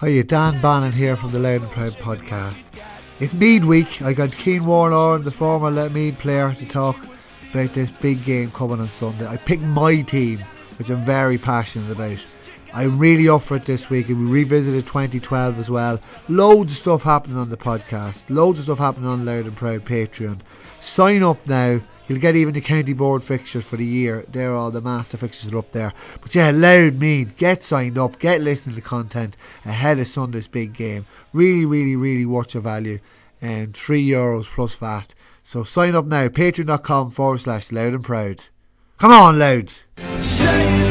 Hiya, Dan Bannon here from the Loud and Proud podcast. It's Meath week. I got Cian Ward, the former Meath player, to talk about this big game coming on Sunday. I picked my team, which I'm very passionate about. I'm really up for it this week, and we revisited 2012 as well. Loads of stuff happening on the podcast, loads of stuff happening on Loud and Proud Patreon. Sign up now. You'll get even the county board fixtures for the year. They're all the master fixtures are up there. But yeah, loud mean. Get signed up. Get listening to the content ahead of Sunday's big game. Really, really, really worth your value. And um, three euros plus VAT. So sign up now. Patreon.com forward slash loud and proud. Come on, Louth.